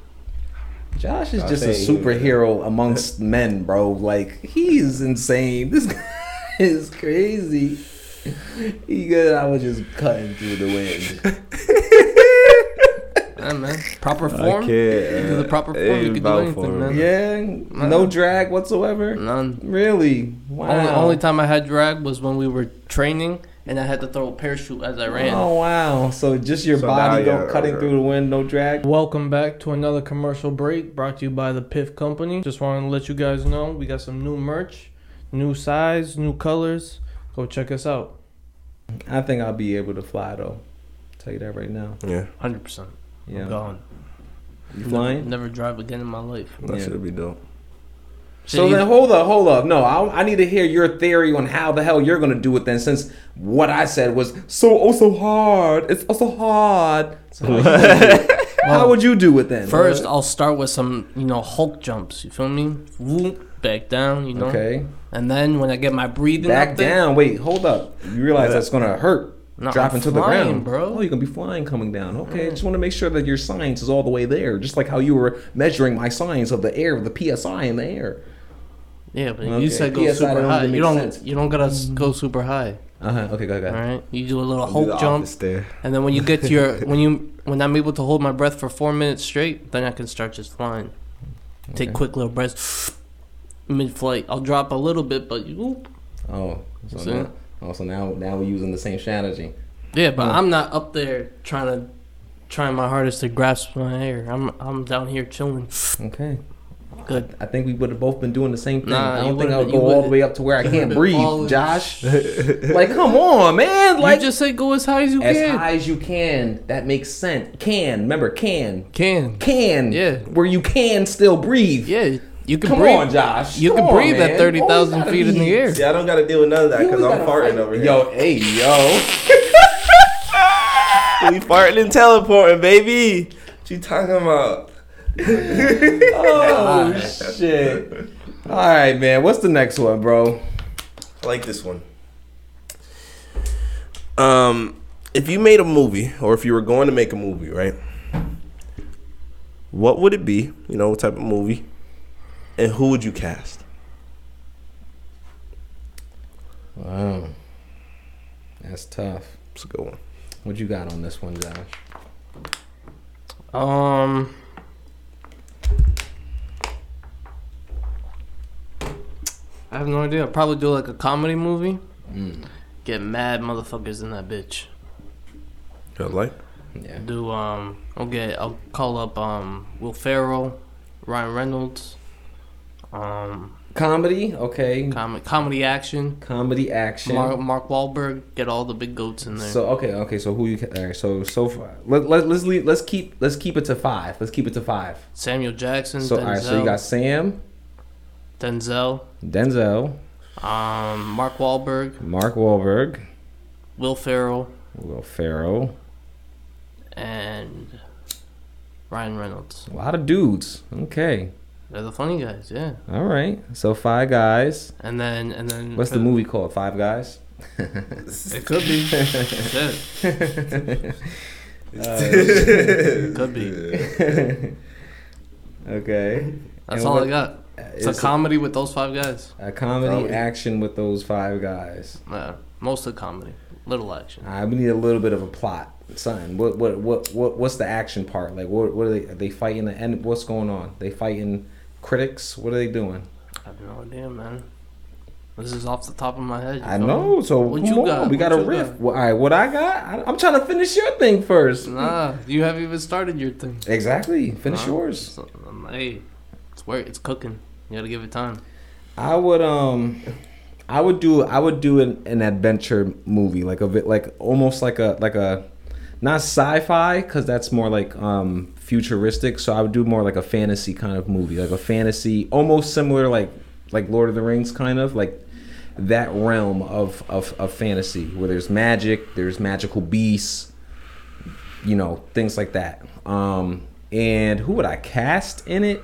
Josh is I just a think- superhero amongst *laughs* men, bro. Like he's insane. This guy *laughs* is crazy. He good. I was just cutting through the wind. *laughs* Yeah, man. Proper I form. can't. You do the proper form. ain't You can do anything, form. man. Yeah, no drag whatsoever. None. Really? Wow. Only, only time I had drag was when we were training and I had to throw a parachute as I ran. Oh wow! So just your So body now go you're- cutting through the wind, no drag. Welcome back to another commercial break brought to you by the Piff Company. Just wanted to let you guys know we got some new merch, new size, new colors. Go check us out. I think I'll be able to fly though. Tell you that right now. Yeah, 100%. Yeah. I'm gone. You flying? Never drive again in my life. that Yeah. should be dope. So Shit, then hold up, hold up. No, I, I need to hear your theory on how the hell you're gonna do it then, since what I said was so oh so hard. It's oh so hard. So how, you gonna do it? *laughs* How would you do it then? First, I'll start with some, you know, Hulk jumps. You feel me? Whoop, back down, you know. okay, And then when I get my breathing back up there, down. Wait, hold up. You realize that's gonna hurt. No, dropping I'm to the ground, bro. Oh, you're gonna be flying coming down. Okay, I just want to make sure that your science is all the way there, just like how you were measuring my science of the air, the psi in the air. Yeah, but Okay, you said go PSI super high. You don't. sense. You don't gotta s go super high. Uh huh. Okay, go go. All right. You do a little I'll do jump, there. and then when you get to your *laughs* when you when I'm able to hold my breath for four minutes straight, then I can start just flying. Take quick little breaths. Mid flight, I'll drop a little bit, but you, whoop. Oh, so See? now, oh, so now now we're using the same strategy. yeah, but Mm. I'm not up there trying to trying my hardest to grasp my air. I'm I'm down here chilling. Okay. Good. I think we would have both been doing the same thing. Nah, I don't think I would've- would you go all the way up to where I *laughs* can't breathe, fallen. Josh. *laughs* like, come on, man. Like, you just say go as high as you as can. As high as you can. That makes sense. Can remember can Can. can Yeah. where you can still breathe. Yeah, you can Come breathe. on, Josh. You Come can on, breathe man. at thirty thousand Always feet in the air. See, I don't got to deal with none of that because I'm farting fight. over here. Yo, hey, yo. *laughs* we farting and teleporting, baby. What you talking about? *laughs* Oh shit. All right, man. What's the next one, bro? I like this one. Um, if you made a movie, or if you were going to make a movie, right? What would it be? You know, what type of movie? And who would you cast? Wow. That's tough. It's a good one. What you got on this one, Josh? Um, I have no idea. I'll probably do like a comedy movie. Mm. Get mad motherfuckers in that bitch. You like? Yeah. Do um I'll get I'll call up um Will Ferrell, Ryan Reynolds, um Comedy, okay. com- comedy action. Comedy action. Mark, Mark Wahlberg, get all the big goats in there. So okay, okay. So who you? All right, so so far, let, let let's leave, let's keep let's keep it to five. Let's keep it to five. Samuel Jackson, So Denzel, all right, so you got Sam, Denzel, Denzel, um, Mark Wahlberg, Mark Wahlberg, Will Ferrell, Will Ferrell. and Ryan Reynolds. A lot of dudes. Okay, They're the funny guys, yeah. all right. So five guys. And then and then What's the movie called? Five Guys. *laughs* It could be. *laughs* Shit. *laughs* Uh, it could be. okay. That's And all what- I got. It's a It's comedy with those five guys. a comedy Comedy. action with those five guys. Yeah, mostly comedy, little action. I we need a little bit of a plot. Something. What what what what what's the action part? Like what what are they are they fighting the end what's going on? They fighting critics? What are they doing? I have no idea, man. This is off the top of my head. I me? know. So What you on, got? we got What a riff. got? Well, all right, what I got? I, I'm trying to finish your thing first. Nah, you haven't even started your thing. Exactly. Finish Nah. yours. So, um, hey, it's work. It's cooking. You gotta give it time. I would um I would do I would do an, an adventure movie like a bit like almost like a like a not sci-fi cuz that's more like um futuristic so I would do more like a fantasy kind of movie like a fantasy almost similar like like Lord of the Rings kind of like that realm of of, of fantasy where there's magic there's magical beasts you know things like that. Um and who would I cast in it?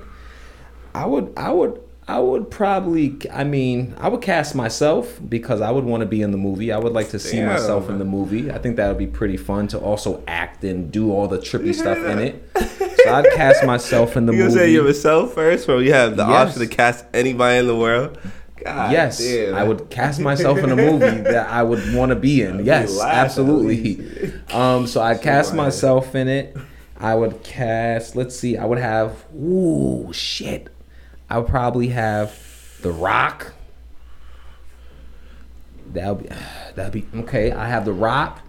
I would I would I would probably I mean I would cast myself because I would want to be in the movie. I would like to see Damn. myself in the movie. I think that would be pretty fun to also act and do all the trippy stuff in it. So I'd cast myself in the *laughs* movie. You say yourself first, or you have the Yes. option to cast anybody in the world? God yes, damn. I would cast myself in a *laughs* movie that I would want to be in. Yes, absolutely. Um, so I'd cast myself in it. I would cast. Let's see. I would have. Ooh, shit. I would probably have The Rock. That'll be. That'd be okay. I have The Rock.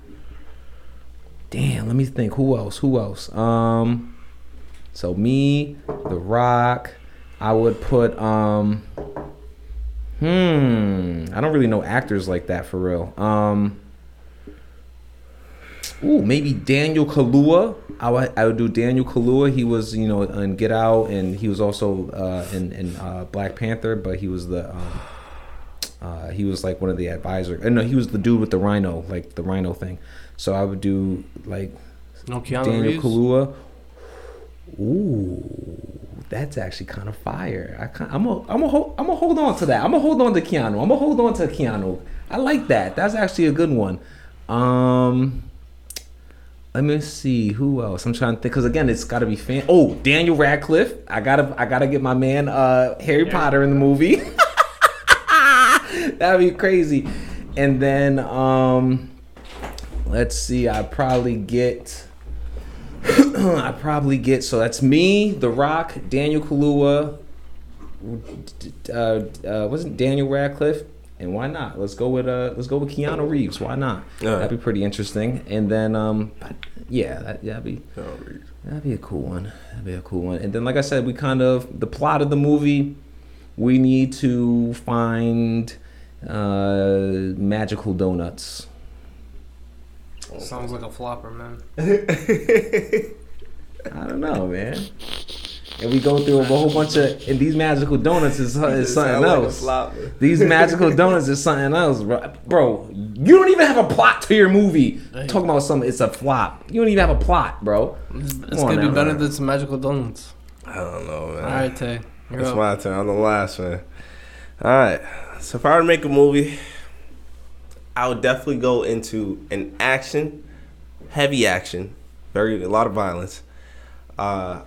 Damn. Let me think. Who else? Who else? Um. So me, The Rock. I would put. Um. Hmm. I don't really know actors like that for real. Um. Ooh, maybe Daniel Kaluuya. I would, I would do Daniel Kaluuya. He was, you know, in Get Out, and he was also uh, in in uh, Black Panther. But he was the, um, uh, he was like one of the advisors. Uh, no, he was the dude with the rhino, like the rhino thing. So I would do like No Keanu Daniel Reeves. Kaluuya. Ooh, that's actually kind of fire. I kind, I'm a, I'm a, hold, I'm gonna hold on to that. I'm gonna hold on to Keanu. I'm gonna hold on to Keanu. I like that. That's actually a good one. Um, let me see who else. I'm trying to think because again, it's got to be fan. Oh, Daniel Radcliffe. I gotta, I gotta get my man uh Harry Potter in the movie. *laughs* That'd be crazy. And then um, let's see. I probably get. *clears throat* I probably get so that's me, The Rock, Daniel Kaluuya, uh, uh, wasn't Daniel Radcliffe, and why not? Let's go with uh, let's go with Keanu Reeves. Why not? Yeah. That'd be pretty interesting. And then um, yeah, that, that'd be Oh, that'd be a cool one. That'd be a cool one. And then like I said, we kind of the plot of the movie. We need to find uh, magical donuts. Sounds like a flopper, man. *laughs* I don't know, man. And we go through a whole bunch of and these magical donuts is, *laughs* is something Sound like else. These magical *laughs* donuts is something else, bro. Bro, you don't even have a plot to your movie. Hey. Talking about something, it's a flop. You don't even have a plot, bro. It's, it's gonna be now. better than some magical donuts. I don't know, man. All right, Tay. You're It's up. my turn. I'm the last one. All right. So if I were to make a movie, I would definitely go into an action, heavy action, very a lot of violence. Uh,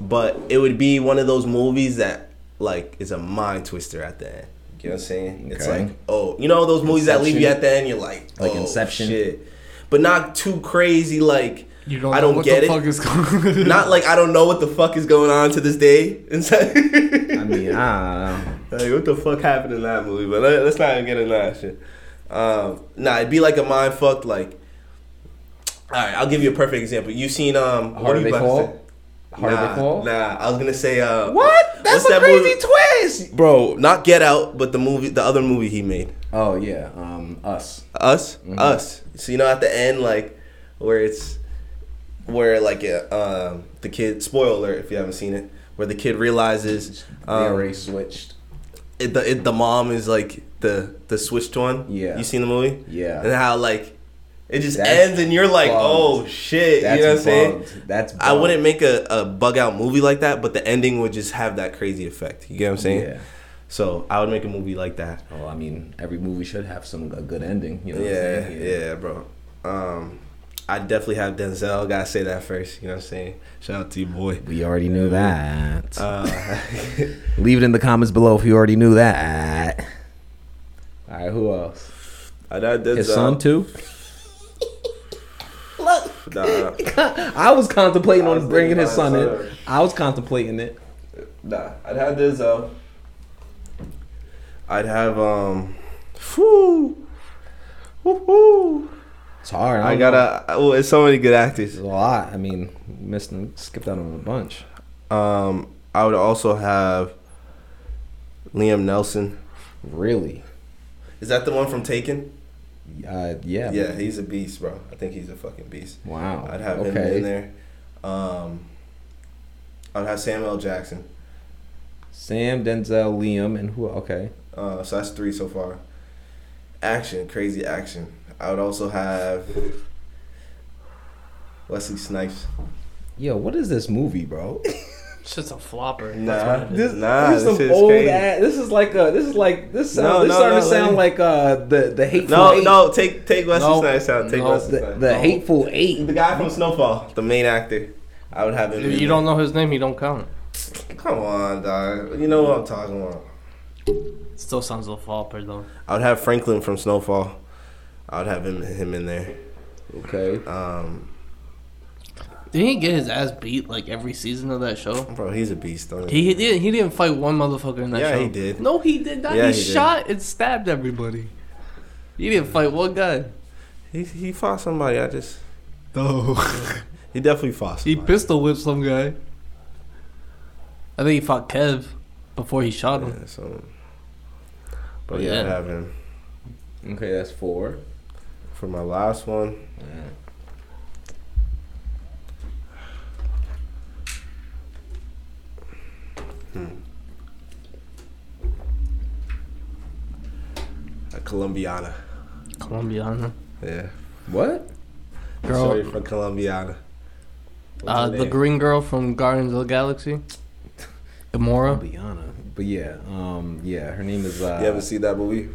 but it would be one of those movies that like is a mind twister at the end. You know what I'm saying? It's like, oh, you know those movies that leave you at the end. You're like, Like oh, Inception? shit. but not too crazy. Like You don't I don't what get the it. fuck is going not like I don't know what the fuck is going on to this day. *laughs* Inside. I mean, I don't know. Like, what the fuck happened in that movie? But let, us not even get into that shit. Um, nah, it'd be like a mind fucked. Like, all right, I'll give you a perfect example. You seen um, Harder are you They about to say? Harder nah, They? Nah, I was gonna say uh, What? That's a that crazy movie? twist. bro. Not Get Out, but the movie, the other movie he made, Oh yeah, um, us. Us, Mm-hmm. Us. So you know at the end, like where it's where like uh, um, the kid. Spoiler alert if you haven't seen it, where the kid realizes they um, already switched. it, the it, the mom is like the the switched one. Yeah. you seen the movie? Yeah. and how like it just That's ends and you're like, bugged. oh shit, That's you know what I'm saying? bugged. That's I wouldn't make a, a bug out movie like that, but the ending would just have that crazy effect. You get what I'm saying? Yeah. So I would make a movie like that. Oh, I mean, every movie should have some a good ending. You know. I'm Yeah, yeah, bro. Um, I definitely have Denzel. Gotta say that first. You know what I'm saying? Shout out to you, boy. We already knew that. Uh, *laughs* *laughs* Leave it in the comments below if you already knew that. All right, who else? I Denzel. His son too. Nah, *laughs* I was contemplating I was on bringing his son in. I was contemplating it. nah. I'd have Denzel. I'd have um. Whoo. It's hard. I don't gotta. Oh, it's so many good actors. There's a lot. I mean, missed and skipped out on a bunch. Um, I would also have Liam Neeson. Really? Is that the one from Taken? Uh, yeah. Yeah, he's a beast, bro. I think he's a fucking beast. Wow. I'd have him in there. Um, I'd have Samuel Jackson. Sam, Denzel, Liam, and who? Okay. Uh, so that's three so far. Action, crazy action. I would also have *laughs* Wesley Snipes. Yo, what is this movie, bro? *laughs* It's just a flopper. Nah, That's what it This, is. Nah, this is this some shit's old crazy. ass. This is like a. This is like this. Sound, No, this no, starting no, to sound like- like uh the the hateful No, eight. no, take take Wesley No, Snipes out. Take no. Wesley The, the No. hateful eight. The guy from Snowfall, the main actor. I would have him. If you don't know his name, he don't count. Come on, dog. You know what I'm talking about. Still sounds a flopper though. I would have Franklin from Snowfall. I would have him him in there. Okay. Um, Didn't he get his ass beat like every season of that show? bro, he's a beast. Don't He, he didn't. He didn't fight one motherfucker in that Yeah, show. Yeah, he did. No, he did not. Yeah, he, he did. shot and stabbed everybody. He didn't fight one guy. He he fought somebody. I just *laughs* No. he definitely fought. Somebody. he pistol whipped some guy. I think he fought Kev before he shot him. Yeah, so, but Yeah. yeah, I'd have him Okay, that's four. for my last one. A Colombiana. Colombiana. Yeah, What? Girl, Sorry for Colombiana. What's uh, the green girl from Guardians of the Galaxy. Gamora. Liana. But yeah, um, yeah, her name is. Uh, You haven't seen that movie?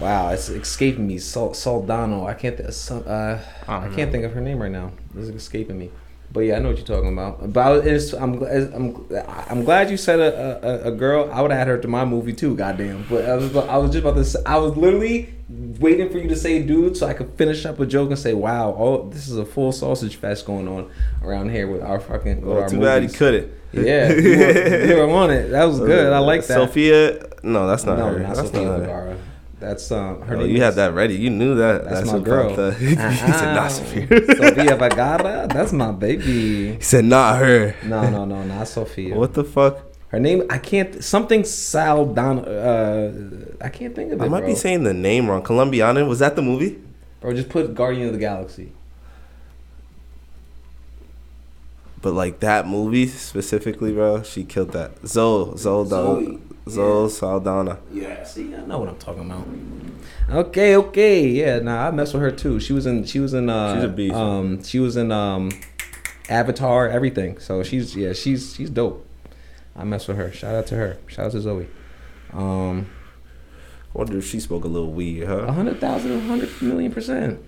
Wow, it's escaping me. Sol- Soldano. I can't. Th- uh, I I don't can't think of her name right now. It's escaping me. But yeah, I know what you're talking about. But I was, it's, I'm, I'm, I'm glad you said a, a, a girl. I would have had her to my movie too. Goddamn. But I was, I was just about to. Say, I was literally waiting for you to say dude, so I could finish up a joke and say, wow, oh, this is a full sausage fest going on around here with our fucking. With Well, our too bad he movies. couldn't. Yeah, *laughs* you were, you were on it. That was uh, good. I like that. Sophia? No, that's not no, her. not that's Sophia not her. Vergara. That's um. Her Oh, name you had that ready. You knew that. That's, my about girl. The, *laughs* he said not Uh-uh. Sophia. Sophia Vergara. That's my baby. he said not her. No, no, no, not Sophia. What the fuck? Her name? I can't. Something Saldana. Uh, I can't think of it. I might bro. be saying the name wrong. Colombiana. Was that the movie? Bro, just put Guardian of the Galaxy. But like that movie specifically, bro, she killed that. Zoe, Zoe, Zoe, Zoe, Saldana. Yeah, see, I know what I'm talking about. Okay, okay, yeah. Nah, I mess with her too. She was in. She was in. Uh, She's a beast. Um, she was in um, Avatar, everything. So she's yeah, she's she's dope. I mess with her. Shout out to her. Shout out to Zoe. Um, Wonder if she spoke a little weird, a huh? hundred thousand, a hundred million percent.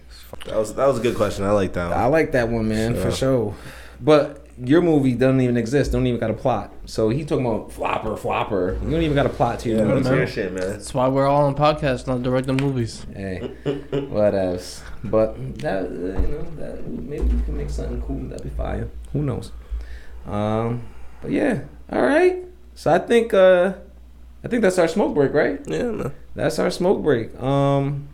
That was that was a good question. I like that One. I like that one, man, for sure. But your movie doesn't even exist. Don't even got a plot. So he's talking about flopper, flopper. You don't even got a plot to your Yeah, movie. what's man. your shit, man? That's why we're all on podcasts, not directing movies. Hey, what else? But that uh, you know that maybe we can make something cool. That'd be fire. Who knows? Um, but yeah, all right. So I think uh I think that's our smoke break, right? Yeah, man. That's our smoke break. Um,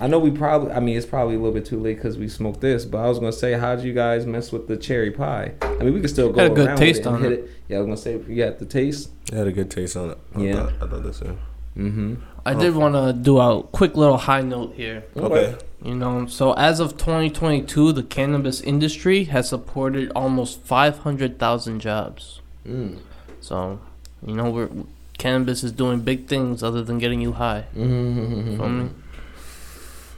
I know we probably. I mean, it's probably a little bit too late because we smoked this. But I was gonna say, how'd you guys mess with the cherry pie? I mean, we could still go Had a good around taste with it and on hit it. Yeah, I was gonna say, you got the taste. It had a good taste on it. I Yeah. Thought, I thought this. Yeah. Mm-hmm. I did want to do a quick little high note here. Okay. You know, so as of 2022, the cannabis industry has supported almost 500,000 jobs. Mm. So, you know, we're cannabis is doing big things other than getting you high. Mm-hmm.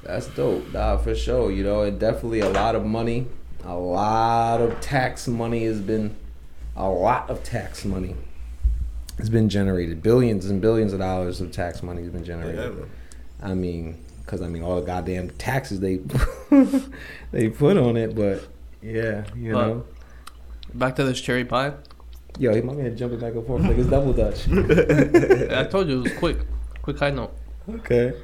Feel me? That's dope, nah, for sure. You know, and definitely a lot of money, a lot of tax money has been, a lot of tax money has been generated. Billions and billions of dollars of tax money has been generated. man. I mean, because I mean, all the goddamn taxes they *laughs* they put on it, but yeah, you But- know. Back to this cherry pie. Yo, he my man jumping back and forth like it's double dutch. *laughs* I told you it was quick. Quick high note. okay.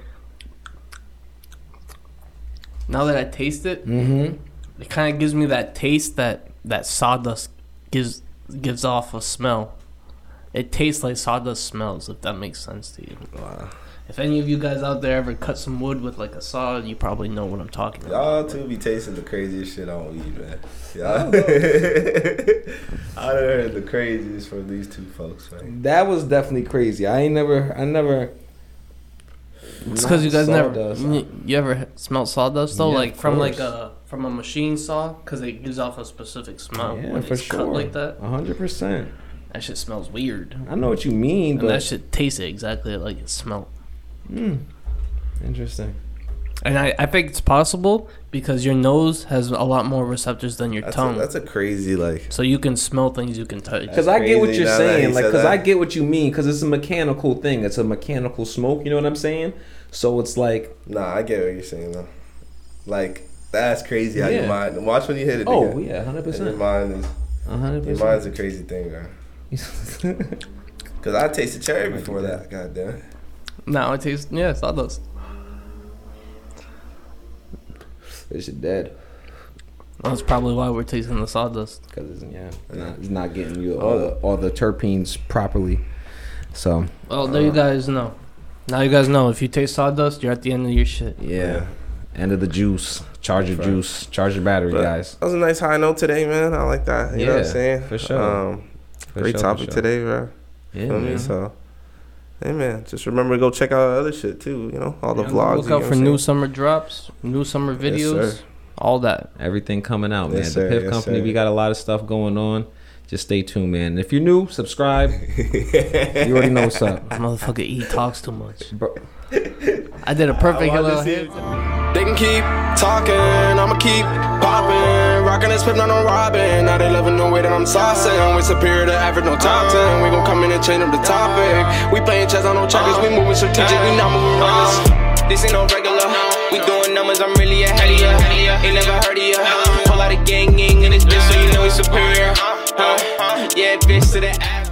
Now that I taste it, Mm-hmm. it kind of gives me that taste that that sawdust gives gives off a smell. It tastes like sawdust smells, if that makes sense to you. Wow. If any of you guys out there ever cut some wood with like a saw, you probably know what I'm talking about. Y'all two be tasting the craziest shit on weed, man. *laughs* Y'all. *laughs* I done heard the craziest from these two folks, man. That was definitely crazy. I ain't never, I never. It's because you guys never you, you ever smelled sawdust though, Yeah, like of from like a from a machine saw, because it gives off a specific smell Yeah, when for it's sure. cut like that. A hundred percent. That shit smells weird, I know what you mean, and that but shit tastes exactly like it smelled. mm, interesting. And I, I think it's possible because your nose has a lot more receptors than your That's tongue, a, that's a crazy like. so you can smell things you can touch. Because I get what you're saying, like, because. I get what you mean, because it's a mechanical thing. It's a mechanical smoke. You know what I'm saying? So it's like, Nah, I get what you're saying though. Like that's crazy how Yeah. your mind. Watch when you hit it. oh nigga. yeah, hundred And Your percent, mind is hundred percent. your mind's a crazy thing, bro. *laughs* Cause I tasted cherry before that. God damn. it. now it tastes yeah sawdust. This shit dead That's probably why we're tasting the sawdust. because it's yeah, it's not, it's not getting you all the all the terpenes properly. So Well, there you guys know. Now you guys know if you taste sawdust, you're at the end of your shit. yeah, end of the juice. Charge your Right. juice. Charge your battery, But guys. That was a nice high note today, man. I like that. You know what I'm saying? for sure. Um, For great sure, topic sure. today, bro. Yeah, Feel me? man. So, hey, man, just remember to go check out our other shit too. You know, all the Yeah, vlogs. Look you know out for new saying? summer drops, new summer videos, sir. all that. Everything coming out, man. Yes, the sir, Piff yes, Company, sir. we got a lot of stuff going on. Just stay tuned, man. And if you're new, subscribe. *laughs* you already know what's up. This motherfucker E talks too much. Bro, I did a perfect hello. They can keep talking, I'ma keep popping. Rockin' this pip, not on robbing. Now they loving the way that I'm saucing. We superior to average, no top 10. We gon' come in and change up the topic. We playin' chess on no checkers, we movin' strategic, we not movin' reckless. This ain't no regular. We doin' numbers, I'm really a of ya. Ain't never heard of ya. Whole lot of gang gang in this bitch, so you know we superior. Huh? Yeah, bitch to the average.